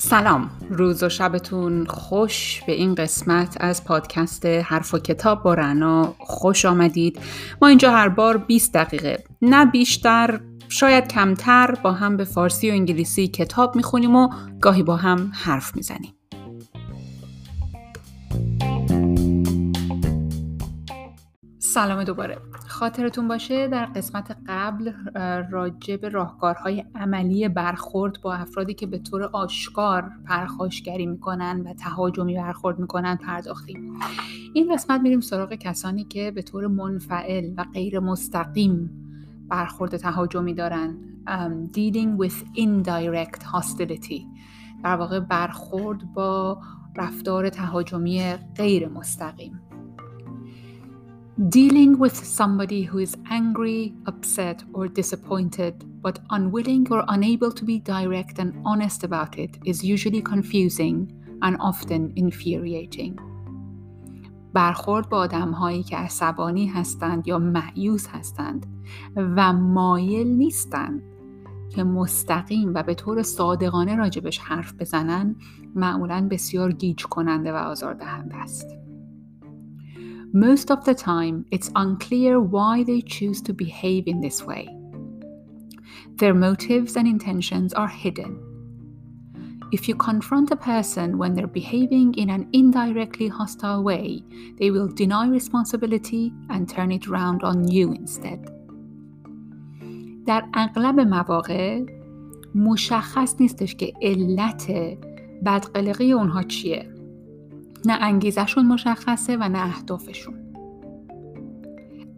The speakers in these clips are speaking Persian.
سلام. روز و شبتون خوش به این قسمت از پادکست حرف و کتاب با رنا. خوش آمدید. ما اینجا هر بار 20 دقیقه. نه بیشتر شاید کمتر با هم به فارسی و انگلیسی کتاب می‌خونیم و گاهی با هم حرف می‌زنیم. سلام دوباره. خاطرتون باشه در قسمت قبل راجع به راهکارهای عملی برخورد با افرادی که به طور آشکار پرخاشگری می‌کنن و تهاجمی برخورد می‌کنن پرداختیم. این قسمت میریم سراغ کسانی که به طور منفعل و غیر مستقیم برخورد تهاجمی دارن. um, dealing with indirect hostility. در واقع برخورد با رفتار تهاجمی غیر مستقیم. Dealing with somebody who is angry, upset, or disappointed, but unwilling or unable to be direct and honest about it is usually confusing and often infuriating. برخورد با آدم هایی که عصبانی هستند یا معیوس هستند و مایل نیستند که مستقیم و به طور صادقانه راجبش حرف بزنن معمولا بسیار گیج کننده و آزاردهنده است. Most of the time, it's unclear why they choose to behave in this way. Their motives and intentions are hidden. If you confront a person when they're behaving in an indirectly hostile way, they will deny responsibility and turn it around on you instead. در اغلب مواقع مشخص نیستش که علت بدقلقی اونها چیه نه انگیزشون مشخصه و نه اهدافشون.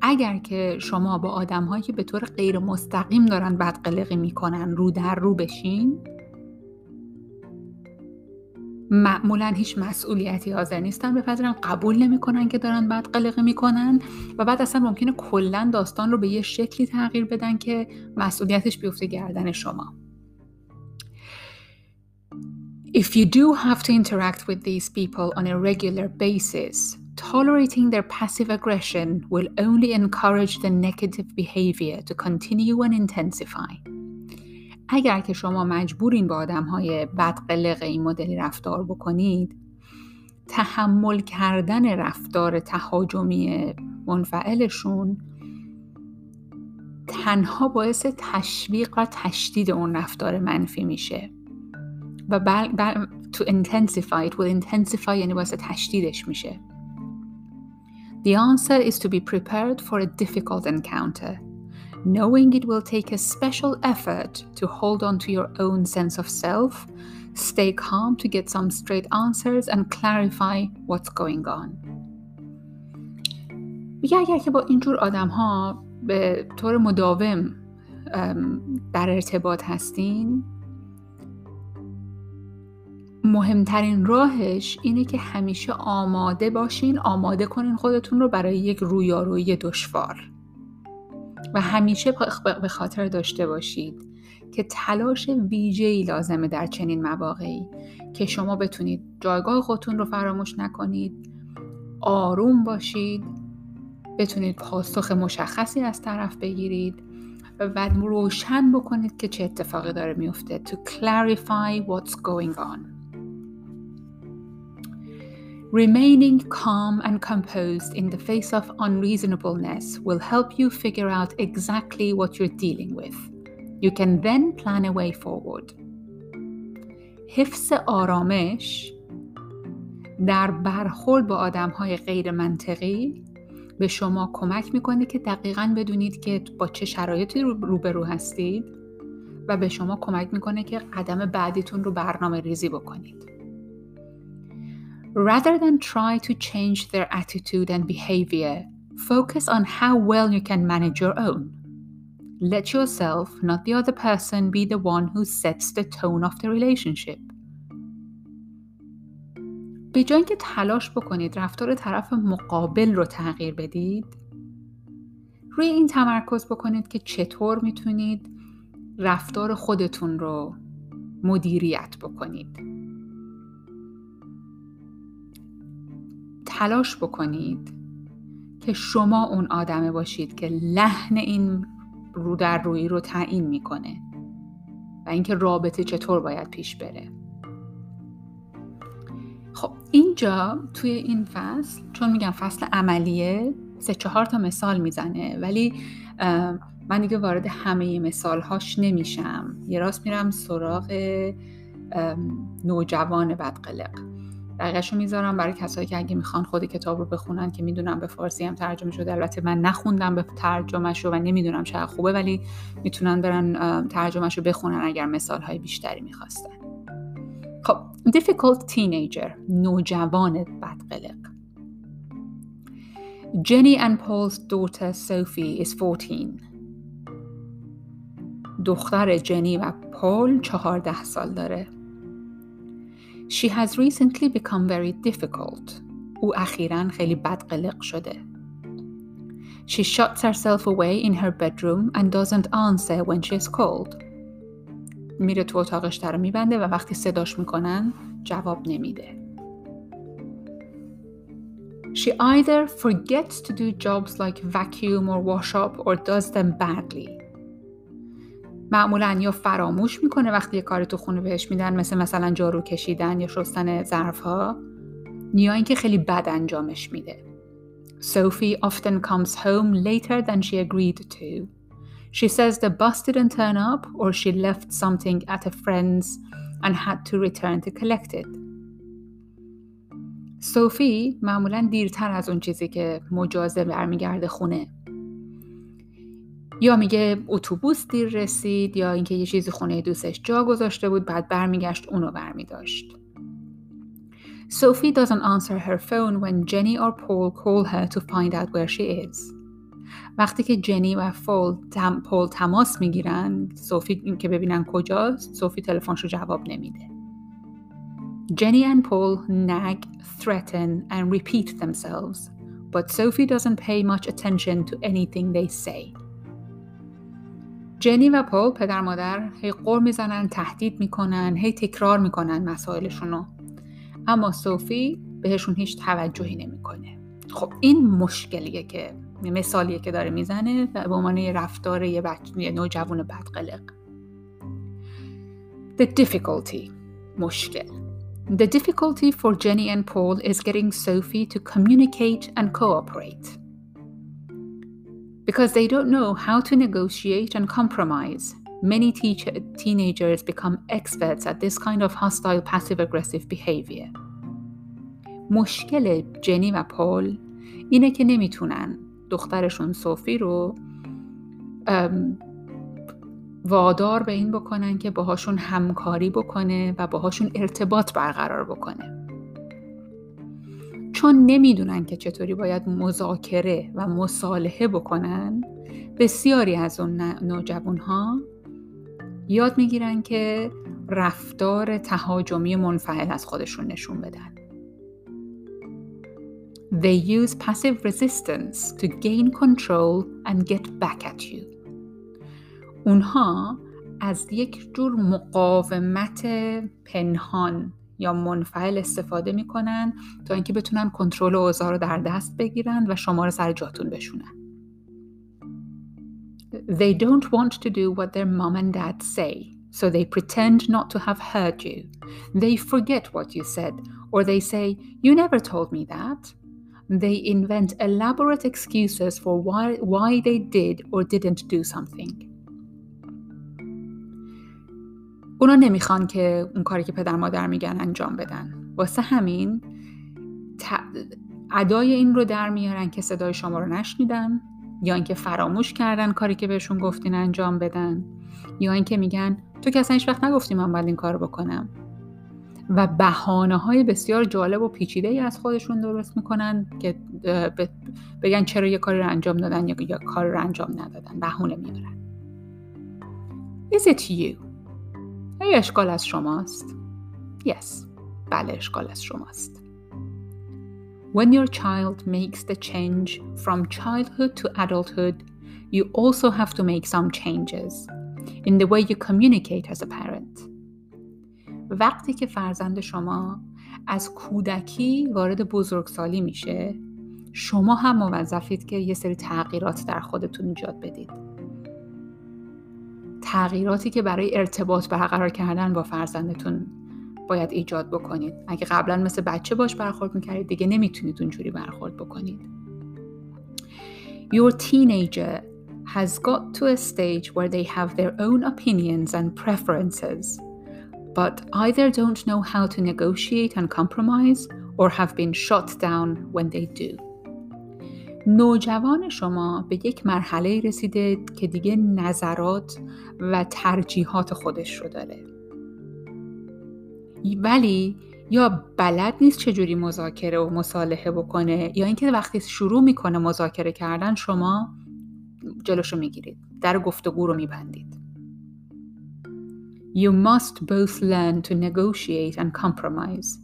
اگر که شما با آدم هایی که به طور غیر مستقیم دارن بدقلقی می‌کنن رو در رو بشین معمولا هیچ مسئولیتی حاضر نیستن. بپذیرن قبول نمی‌کنن که دارن بد قلقی می‌کنن و بعد اصلا ممکنه کلا داستان رو به یه شکلی تغییر بدن که مسئولیتش بیفته گردن شما. If you do have to interact with these people on a regular basis, tolerating their passive aggression will only encourage the negative behavior to continue and intensify. اگر که شما مجبورین با آدم های بدقلق این مدلی رفتار بکنید تحمل کردن رفتار تهاجمی منفعلشون تنها باعث تشویق و تشدید اون رفتار منفی میشه و بل, بل, to intensify it will intensify یعنی باعث تشدیدش میشه The answer is to be prepared for a difficult encounter knowing it will take a special effort to hold on to your own sense of self stay calm to get some straight answers and clarify what's going on میگه اگر که با اینجور آدم ها به طور مداوم در ارتباط هستین مهمترین راهش اینه که همیشه آماده باشین آماده کنین خودتون رو برای یک رویارویی دشوار. و همیشه به خاطر داشته باشید که تلاش ویژه‌ای لازمه در چنین مواقعی. که شما بتونید جایگاه خودتون رو فراموش نکنید آروم باشید بتونید پاسخ مشخصی از طرف بگیرید و روشن بکنید که چه اتفاقی داره میفته. To clarify what's going on. Remaining calm and composed in the face of unreasonableness will help you figure out exactly what you're dealing with. You can then plan a way forward. حفظ آرامش در برخورد با آدم های غیر منطقی به شما کمک می‌کنه که دقیقا بدونید که با چه شرایطی روبرو هستید و به شما کمک می‌کنه که قدم بعدیتون رو برنامه ریزی بکنید. Rather than try to change their attitude and behavior, focus on how well you can manage your own. Let yourself, not the other person, be the one who sets the tone of the relationship. به جای اینکه تلاش بکنید رفتار طرف مقابل رو تغییر بدید روی این تمرکز بکنید که چطور می‌تونید رفتار خودتون رو مدیریت بکنید تلاش بکنید که شما اون آدمه باشید که لحن این رو در روی رو تعیین می‌کنه و اینکه رابطه چطور باید پیش بره. خب اینجا توی این فصل چون میگم فصل عملیه سه چهار تا مثال می‌زنه ولی من دیگه وارد همه مثال هاش نمیشم. یه راست میرم سراغ نوجوان بدقلق. دقیقش رو می‌ذارم برای کسایی که اگه می‌خوان خود کتاب رو بخونن که می‌دونم به فارسی هم ترجمه شده. البته من نخوندم به ترجمهش رو و نمی‌دونم چقدر خوبه ولی می‌تونن برن ترجمهش رو بخونن اگر مثال های بیشتری می‌خواستن. خب difficult teenager نوجوان بدقلق. Jenny and Paul's daughter Sophie is 14 دختر جنی و پول چهارده سال داره. She has recently become very difficult. او اخیرا خیلی بدقلق شده. She shuts herself away in her bedroom and doesn't answer when she's called. میره تو اتاقش در میبنده و وقتی صداش میکنن جواب نمیده. She either forgets to do jobs like vacuum or wash up or does them badly. معمولا یا فراموش می‌کنه وقتی یه کاری تو خونه بهش میدن مثل مثلا جارو کشیدن یا شستن ظرف ها یا اینکه خیلی بد انجامش میده Sophie often comes home later than she agreed to. She says the bus didn't turn up or she left something at a friend's and had to return to collect it. صوفی معمولا دیرتر از اون چیزی که مجازه برمیگرده خونه یا میگه اتوبوس دیر رسید یا اینکه یه چیزی خونه دوستش جا گذاشته بود بعد برمیگشت اونو برمیداشت. Sophie doesn't answer her phone when Jenny or Paul call her to find out where she is وقتی که جنی و پول تم، پول تماس می‌گیرن سوفی اینکه ببینن کجاست سوفی تلفنشو جواب نمیده. Jenny and Paul nag, threaten, and repeat themselves, but Sophie doesn't pay much attention to anything they say. جنی و پول پدر مادر هی قور می‌زنن تهدید می‌کنن هی تکرار می‌کنن مسائلشونو. اما صوفی بهشون هیچ توجهی نمی‌کنه. خب این مشکلیه که مثالیه که داره می‌زنه و به عنوان رفتار یه, یه نوجوان بدقلق. The difficulty. مشکل. The difficulty for Jenny and Paul is getting Sophie to communicate and cooperate. Because they don't know how to negotiate and compromise, many teacher, teenagers become experts at this kind of hostile passive aggressive behavior. مشکل جنی و پول اینه که نمی‌تونن دخترشون صوفی رو وادار به این بکنن که باهاشون همکاری بکنه و باهاشون ارتباط برقرار بکنه. چون نمی‌دونن که چطوری باید مذاکره و مصالحه بکنن بسیاری از اون نوجوان ها یاد می‌گیرن که رفتار تهاجمی منفعل از خودشون نشون بدن They use passive resistance to gain control and get back at you. اونها از یک جور مقاومت پنهان یا منفعل استفاده می‌کنن تا اینکه بتونن کنترل اوضاع رو در دست بگیرن و شما رو سر جاتون بشونن. They don't want to do what their mom and dad say, so they pretend not to have heard you. They forget what you said, or they say, You never told me that. They invent elaborate excuses for why, why they did or didn't do something. اونا نمی‌خوان که اون کاری که پدر مادر میگن انجام بدن. واسه همین ادای این رو در میارن که صدای شما رو نشنیدن یا اینکه فراموش کردن کاری که بهشون گفتین انجام بدن یا اینکه میگن تو که اصلا وقت نگفتی من باید این کار بکنم. و بهانه های بسیار جالب و پیچیده ای از خودشون درست می‌کنن که بگن چرا یه کاری رو انجام دادن یا, یا کار رو انجام ندادن. بهونه میارن. Is it you? آیا اشکال از شماست؟ Yes. بله اشکال از شماست. When your child makes the change from childhood to adulthood, you also have to make some changes in the way you communicate as a parent. وقتی که فرزند شما از کودکی وارد بزرگسالی میشه شما هم موظفید که یه سری تغییرات در خودتون ایجاد بدید تغییراتی که برای ارتباط برقرار کردن با فرزندتون باید ایجاد بکنید اگه قبلا مثل بچه باش برخورد می‌کردید دیگه نمی‌تونید اونجوری برخورد بکنید Your teenager has got to a stage where they have their own opinions and preferences but either don't know how to negotiate and compromise or have been shot down when they do. نوجوان شما به یک مرحله رسیده که دیگه نظرات و ترجیحات خودش رو داره. ولی یا بلد نیست چجوری مذاکره و مصالحه بکنه یا اینکه وقتی شروع می‌کنه مذاکره کردن شما جلوشو می‌گیرید در گفتگو رو میبندید You must both learn to negotiate and compromise.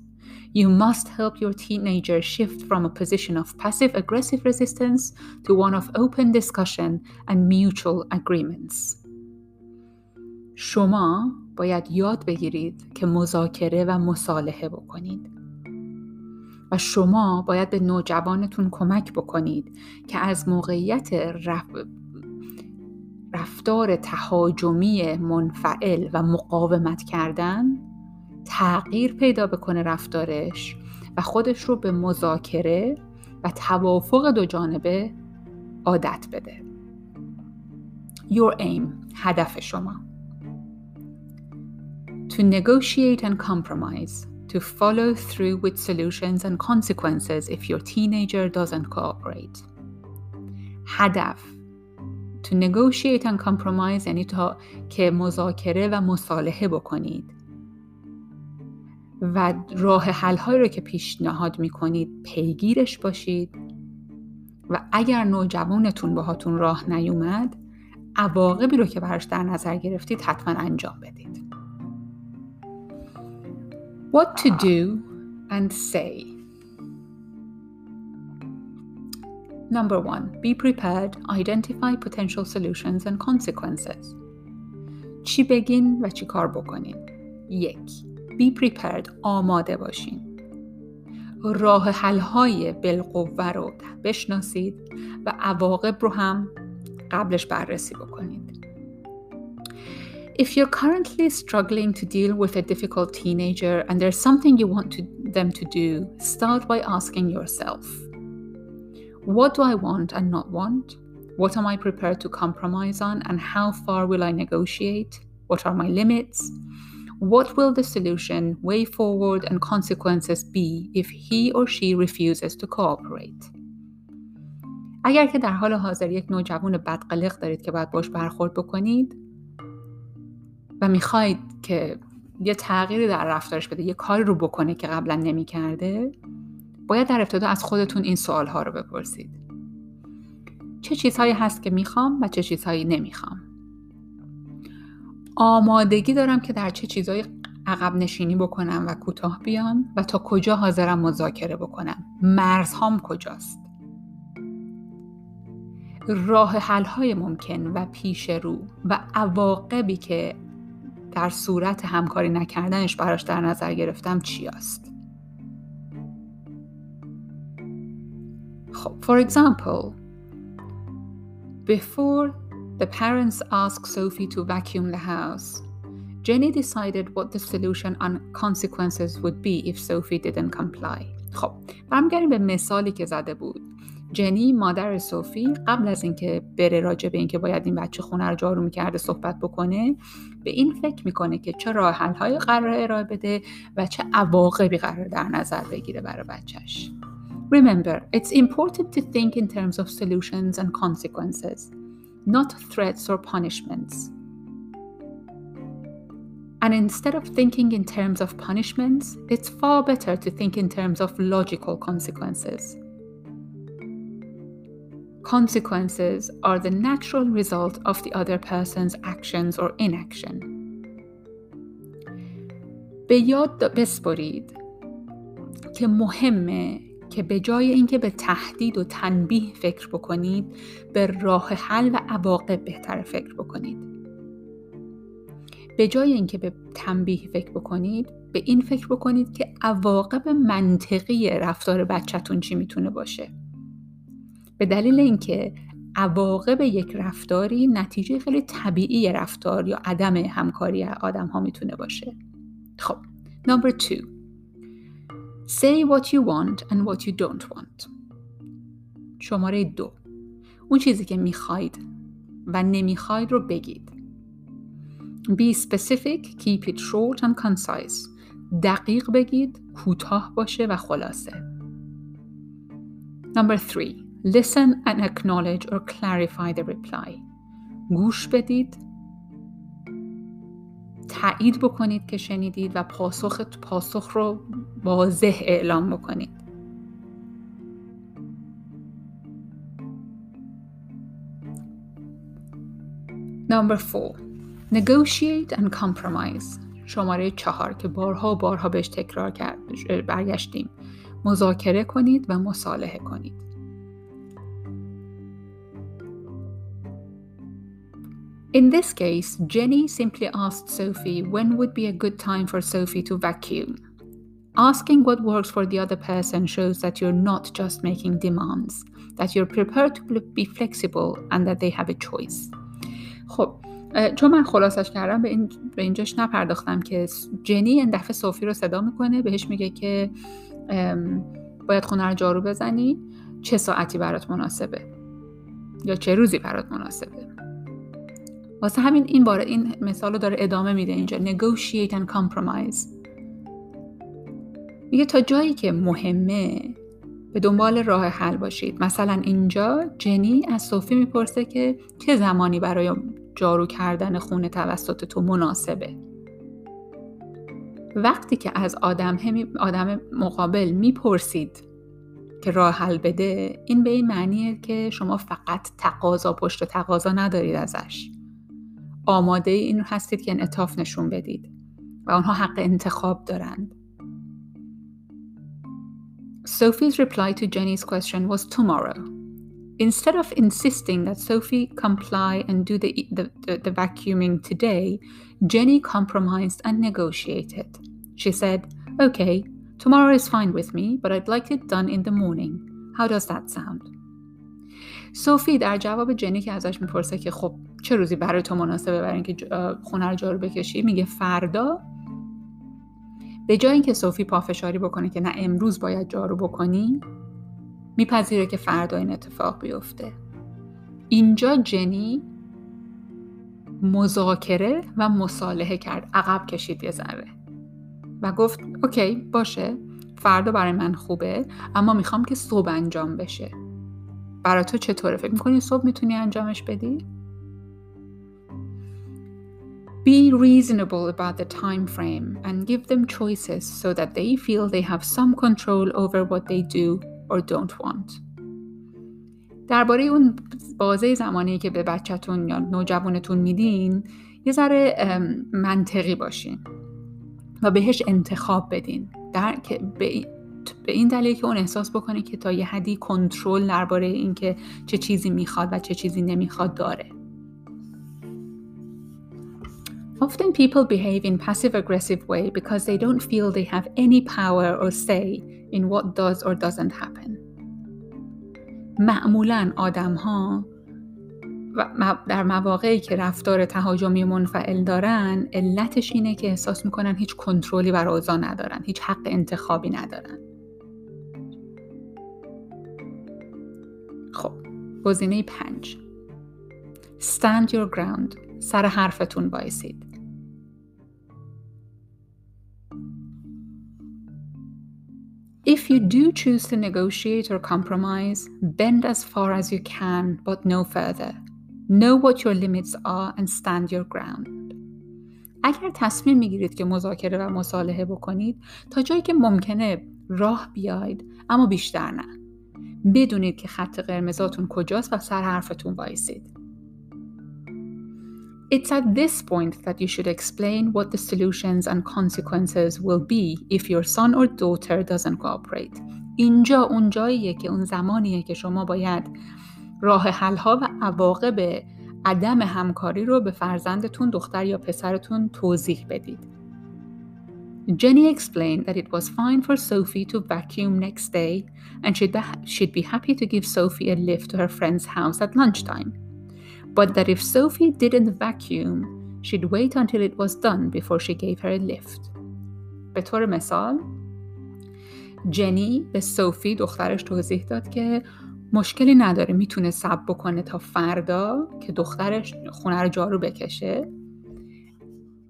You must help your teenager shift from a position of passive aggressive resistance to one of open discussion and mutual agreements. شما باید یاد بگیرید که مذاکره و مصالحه بکنید و شما باید به نوجوانتون کمک بکنید که از موقعیت رف... رفتار تهاجمی منفعل و مقاومت کردن تغییر پیدا بکنه رفتارش و خودش رو به مذاکره و توافق دو جانبه عادت بده Your aim هدف شما to negotiate and compromise, to follow through with solutions and consequences if your teenager doesn't cooperate. هدف to negotiate and compromise یعنی تا که مذاکره و مصالحه بکنید و راه حل رو که پیشنهاد می‌کنید پیگیرش باشید و اگر نوجوانتون باهاتون راه نیومد عواقبی رو که براش در نظر گرفتید حتما انجام بدید What to do and say. Number one, be prepared, identify potential solutions and consequences. چی بگین و چی کار بکنین؟ یک Be prepared آماده باشین راه حلهای بالقوه رو بشناسید و عواقب رو هم قبلش بررسی بکنید If you're currently struggling to deal with a difficult teenager and there's something you want to, them to do, start by asking yourself What do I want and not want? What am I prepared to compromise on, and how far will I negotiate? What are my limits? What will the solution, way forward, and consequences be if he or she refuses to cooperate? اگر که در حال حاضر یک نوجوان بدقلق دارید که باید باش برخورد بکنید و می‌خواید که یه تغییری در رفتارش بده یه کاری رو بکنه که قبلا نمی‌کرده باید در ابتدا از خودتون این سوال ها رو بپرسید چه چیزهایی هست که می‌خوام و چه چیزهایی نمی‌خوام آمادگی دارم که در چه چیزهایی عقب نشینی بکنم و کوتاه بیام و تا کجا حاضرم مذاکره بکنم. مرزهام کجاست؟ راه حل های ممکن و پیش رو و عواقبی که در صورت همکاری نکردنش براش در نظر گرفتم چی است خب for example before the parents asked Sophie to vacuum the house Jenny decided what the solution and consequences would be if Sophie didn't comply خب برمیگردیم به مثالی که زده بود جنی مادر صوفی قبل از اینکه بره راجع به اینکه باید این بچه خونه رو جارو می‌کرده صحبت بکنه به این فکر می‌کنه که چه راه حل های قرار ارائه بده و چه عواقبی قرار در نظر بگیره برای بچهش Remember, it's important to think in terms of solutions and consequences, not threats or punishments. And instead of thinking in terms of punishments, it's far better to think in terms of logical consequences. Consequences are the natural result of the other person's actions or inaction. به یاد بسپرید که مهمه که به جای اینکه به تهدید و تنبیه فکر بکنید به راه حل و عواقب بهتر فکر بکنید. به جای اینکه به تنبیه فکر بکنید به این فکر بکنید که عواقب منطقی رفتار بچهتون چی می‌تونه باشه. به دلیل اینکه عواقب یک رفتاری نتیجه خیلی طبیعی رفتار یا عدم همکاری آدم ها می‌تونه باشه. خب number two say what you want and what you don't want شماره دو اون چیزی که میخواید و نمیخواید رو بگید be specific keep it short and concise دقیق بگید کوتاه باشه و خلاصه number three Listen and acknowledge or clarify the reply. گوش بدید تایید بکنید که شنیدید و پاسخ پاسخ رو واضح اعلام بکنید. Number four. Negotiate and compromise. شماره چهار که بارها بارها بهش تکرار کرد برگشتیم. مذاکره کنید و مصالحه کنید. In this case, Jenny simply asked Sophie when would be a good time for Sophie to vacuum. Asking what works for the other person shows that you're not just making demands, that you're prepared to be flexible and that they have a choice. خب چون من خلاصش کردم به, این به اینجاش نپرداختم که جنی این دفعه صوفی رو صدا میکنه بهش میگه که باید خونه رو جارو بزنی چه ساعتی برات مناسبه یا چه روزی برات مناسبه واسه همین این باره این مثال رو داره ادامه میده اینجا. Negotiate and compromise. میگه تا جایی که مهمه به دنبال راه حل باشید. مثلا اینجا جنی از صوفی می‌پرسه که چه زمانی برای جارو کردن خونه توسط تو مناسبه. وقتی که از آدم, آدم مقابل می‌پرسید که راه حل بده این به این معنیه که شما فقط تقاضا پشت تقاضا ندارید ازش. آماده این هستید که انعطاف نشون بدید و آنها حق انتخاب دارند. Sophie's reply to Jenny's question was tomorrow. Instead of insisting that Sophie comply and do the, the, the, the vacuuming today, Jenny compromised and negotiated. She said, Okay, tomorrow is fine with me, but I'd like it done in the morning. How does that sound? صوفی در جواب جنی که ازش می‌پرسه که خب چه روزی برای تو مناسبه برای اینکه خونه رو جارو بکشی؟ میگه فردا. به جای اینکه صوفی پافشاری بکنه که نه امروز باید جارو بکنی میپذیره که فردا این اتفاق بیفته. اینجا جنی مذاکره و مصالحه کرد. عقب کشید یه ذره. و گفت اوکی باشه. فردا برای من خوبه اما می‌خوام که صبح انجام بشه. برای تو چطوره؟ فکر می‌کنی صبح می‌تونی انجامش بدی؟ Be reasonable about the time frame and give them choices so that they feel they have some control over what they do or don't want. درباره اون بازه زمانی که به بچهتون یا نوجوانتون میدین یه ذره منطقی باشین و بهش انتخاب بدین در که به این دلیل که اون احساس بکنه که تا یه حدی کنترل درباره اینکه چه چیزی می‌خواد و چه چیزی نمی‌خواد داره Often people behave in passive aggressive way because they don't feel they have any power or say in what does or doesn't happen. معمولا آدم ها در مواقعی که رفتار تهاجمی منفعل دارن علتش اینه که احساس می‌کنن هیچ کنترلی بر اوضاع ندارن هیچ حق انتخابی ندارن. خب گزینه پنج. Stand your ground. سر حرفتون بایسید If you do choose to negotiate or compromise, bend as far as you can, but no further. Know what your limits are and stand your ground. اگر تصمیم می‌گیرید که مذاکره و مصالحه بکنید تا جایی که ممکنه راه بیاید اما بیشتر نه. بدونید که خط قرمزاتون کجاست و سر حرفتون وایسید. It's at this point that you should explain what the solutions and consequences will be if your son or daughter doesn't cooperate. اینجا اون جاییه که اون زمانیه که شما باید راه حلها و عواقب عدم همکاری رو به فرزندتون دختر یا پسرتون توضیح بدید. Jenny explained that it was fine for Sophie to vacuum next day and she'd be, she'd be happy to give Sophie a lift to her friend's house at lunchtime. But that if Sophie didn't vacuum, she'd wait until it was done before she gave her a lift. به طور مثال جنی به صوفی دخترش توضیح داد که مشکلی نداره می‌تونه سب بکنه تا فردا که دخترش خونه رو جارو بکشه.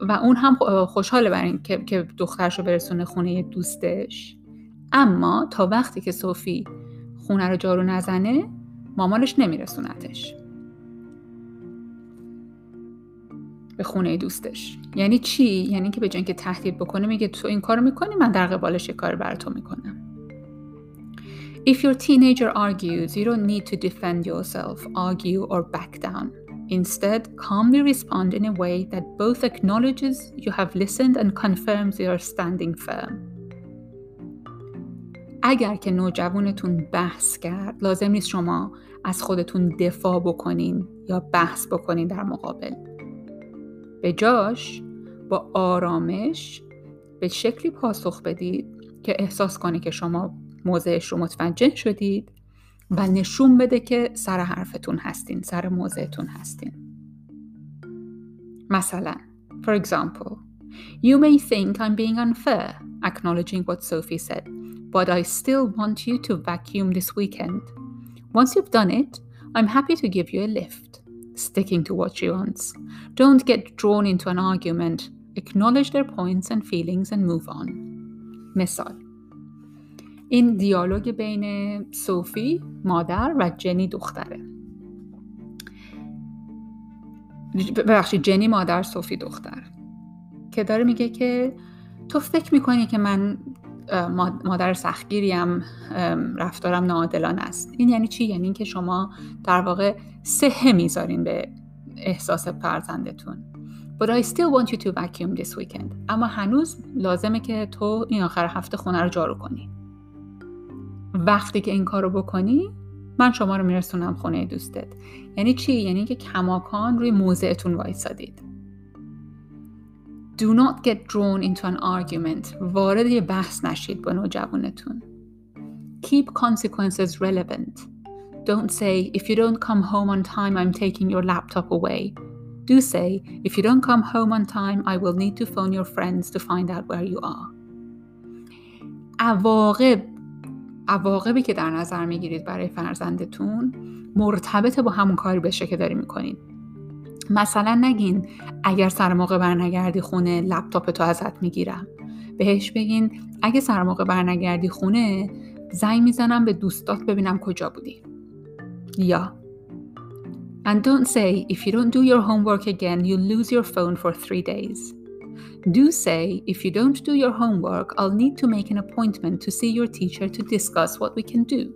و اون هم خوشحاله بر این که, دخترش رو برسونه خونه دوستش. اما تا وقتی که صوفی خونه رو جارو نزنه مامانش نمیرسونتش. به خونه دوستش یعنی چی یعنی که به جای که تهدید بکنه میگه تو این کارو می‌کنی من در قبالش یه کار بر تو می‌کنم If your teenager argues, you don't need to defend yourself, argue, or back down. Instead, calmly respond in a way that both acknowledges you have listened and confirms you are standing firm. اگر که نوجوانتون بحث کرد لازم نیست شما از خودتون دفاع بکنین یا بحث بکنین در مقابل به جاش با آرامش به شکلی پاسخ بدید که احساس کنه که شما موضعش رو متوجه شدید و نشون بده که سر حرفتون هستین سر موضعتون هستین مثلا for example you may think I'm being unfair acknowledging what Sophie said but I still want you to vacuum this weekend once you've done it I'm happy to give you a lift sticking to what she wants. Don't get drawn into an argument. Acknowledge their points and feelings and move on. مثال این دیالوگ بین صوفی مادر و جنی دختره ببخشید جنی مادر صوفی دختر که داره میگه که تو فکر می‌کنی که من مادر سختگیریم رفتارم ناعادلان است این یعنی چی یعنی اینکه شما در واقع سهه می‌ذارین به احساس فرزندتون But I still want you to vacuum this weekend. اما هنوز لازمه که تو این آخر هفته خونه رو جارو کنی. وقتی که این کارو بکنی من شما رو میرسونم خونه دوستت. یعنی چی؟ یعنی که کماکان روی موضعتون وایسادید. Do not get drawn into an argument. وارد یه بحث نشید با نوجوانتون. Keep consequences relevant. Don't say, if you don't come home on time, I'm taking your laptop away. Do say, if you don't come home on time, I will need to phone your friends to find out where you are. عواقب عواقبی که در نظر میگیرید برای فرزندتون مرتبط با همون کاری بشه که داری میکنید مثلا نگین اگر سر موقع برنگردی خونه لپتاپ تو ازت می‌گیرم بهش بگین اگه سر موقع برنگردی خونه زنگ می‌زنم به دوستات ببینم کجا بودی یا And don't say, if you don't do your homework again, you'll lose your phone for three days. Do say, if you don't do your homework, I'll need to make an appointment to see your teacher to discuss what we can do.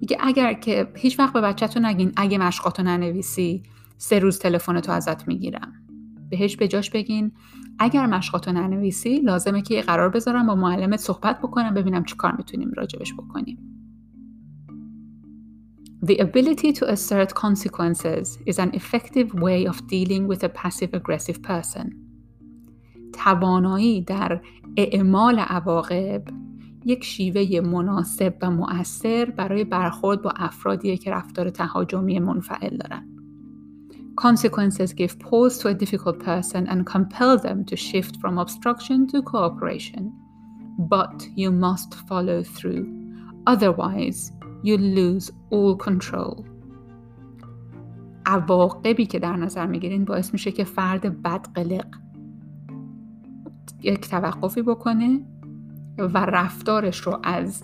میگه اگر که هیچ وقت به بچهتون نگین اگه مشقاتو ننویسی سه روز تلفنتو ازت می‌گیرم بهش به جاش بگین اگر مشقاتو ننویسی لازمه که یه قرار بذارم با معلمت صحبت بکنم ببینم چی کار می‌تونیم راجبش بکنیم The ability to assert consequences is an effective way of dealing with a passive aggressive person. توانایی در اعمال عواقب یک شیوه مناسب و مؤثر برای برخورد با افرادیه که رفتار تهاجمی منفعل دارن. Consequences give pause to a difficult person and compel them to shift from obstruction to cooperation. But you must follow through. Otherwise, you lose all control. عواقبی که در نظر می‌گیرین باعث میشه که فرد بدقلق یک توقفی بکنه و رفتارش رو از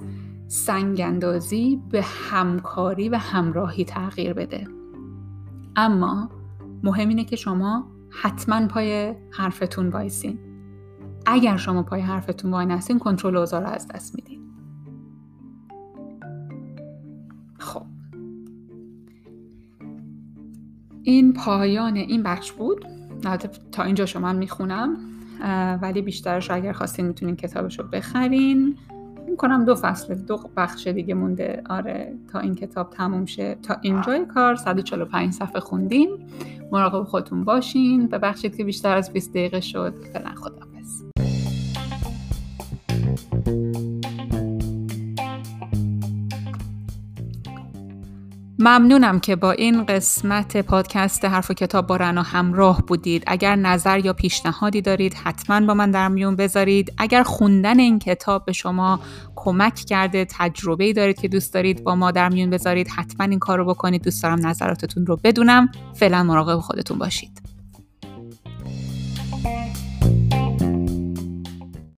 سنگاندازی به همکاری و همراهی تغییر بده. اما مهم اینه که شما حتما پای حرفتون وایسین. اگر شما پای حرفتون وای نستین کنترل اوضاع رو از دست میدین. خب. این پایان این بخش بود. تا اینجا شما می‌خونم. ولی بیشترش اگر خواستین می‌تونین کتابش رو بخرین کنم دو فصل دو بخش دیگه مونده. آره تا این کتاب تموم شه. تا اینجای کار 145 صفحه خوندیم. مراقب خودتون باشین. ببخشید که بیشتر از 20 دقیقه شد. فعلا خدافظ ممنونم که با این قسمت پادکست حرف و کتاب با رنا همراه بودید. اگر نظر یا پیشنهادی دارید حتما با من در میون بذارید. اگر خوندن این کتاب به شما کمک کرده تجربه دارید که دوست دارید با ما در میون بذارید حتما این کار رو بکنید. دوست دارم نظراتتون رو بدونم. فعلا مراقب خودتون باشید.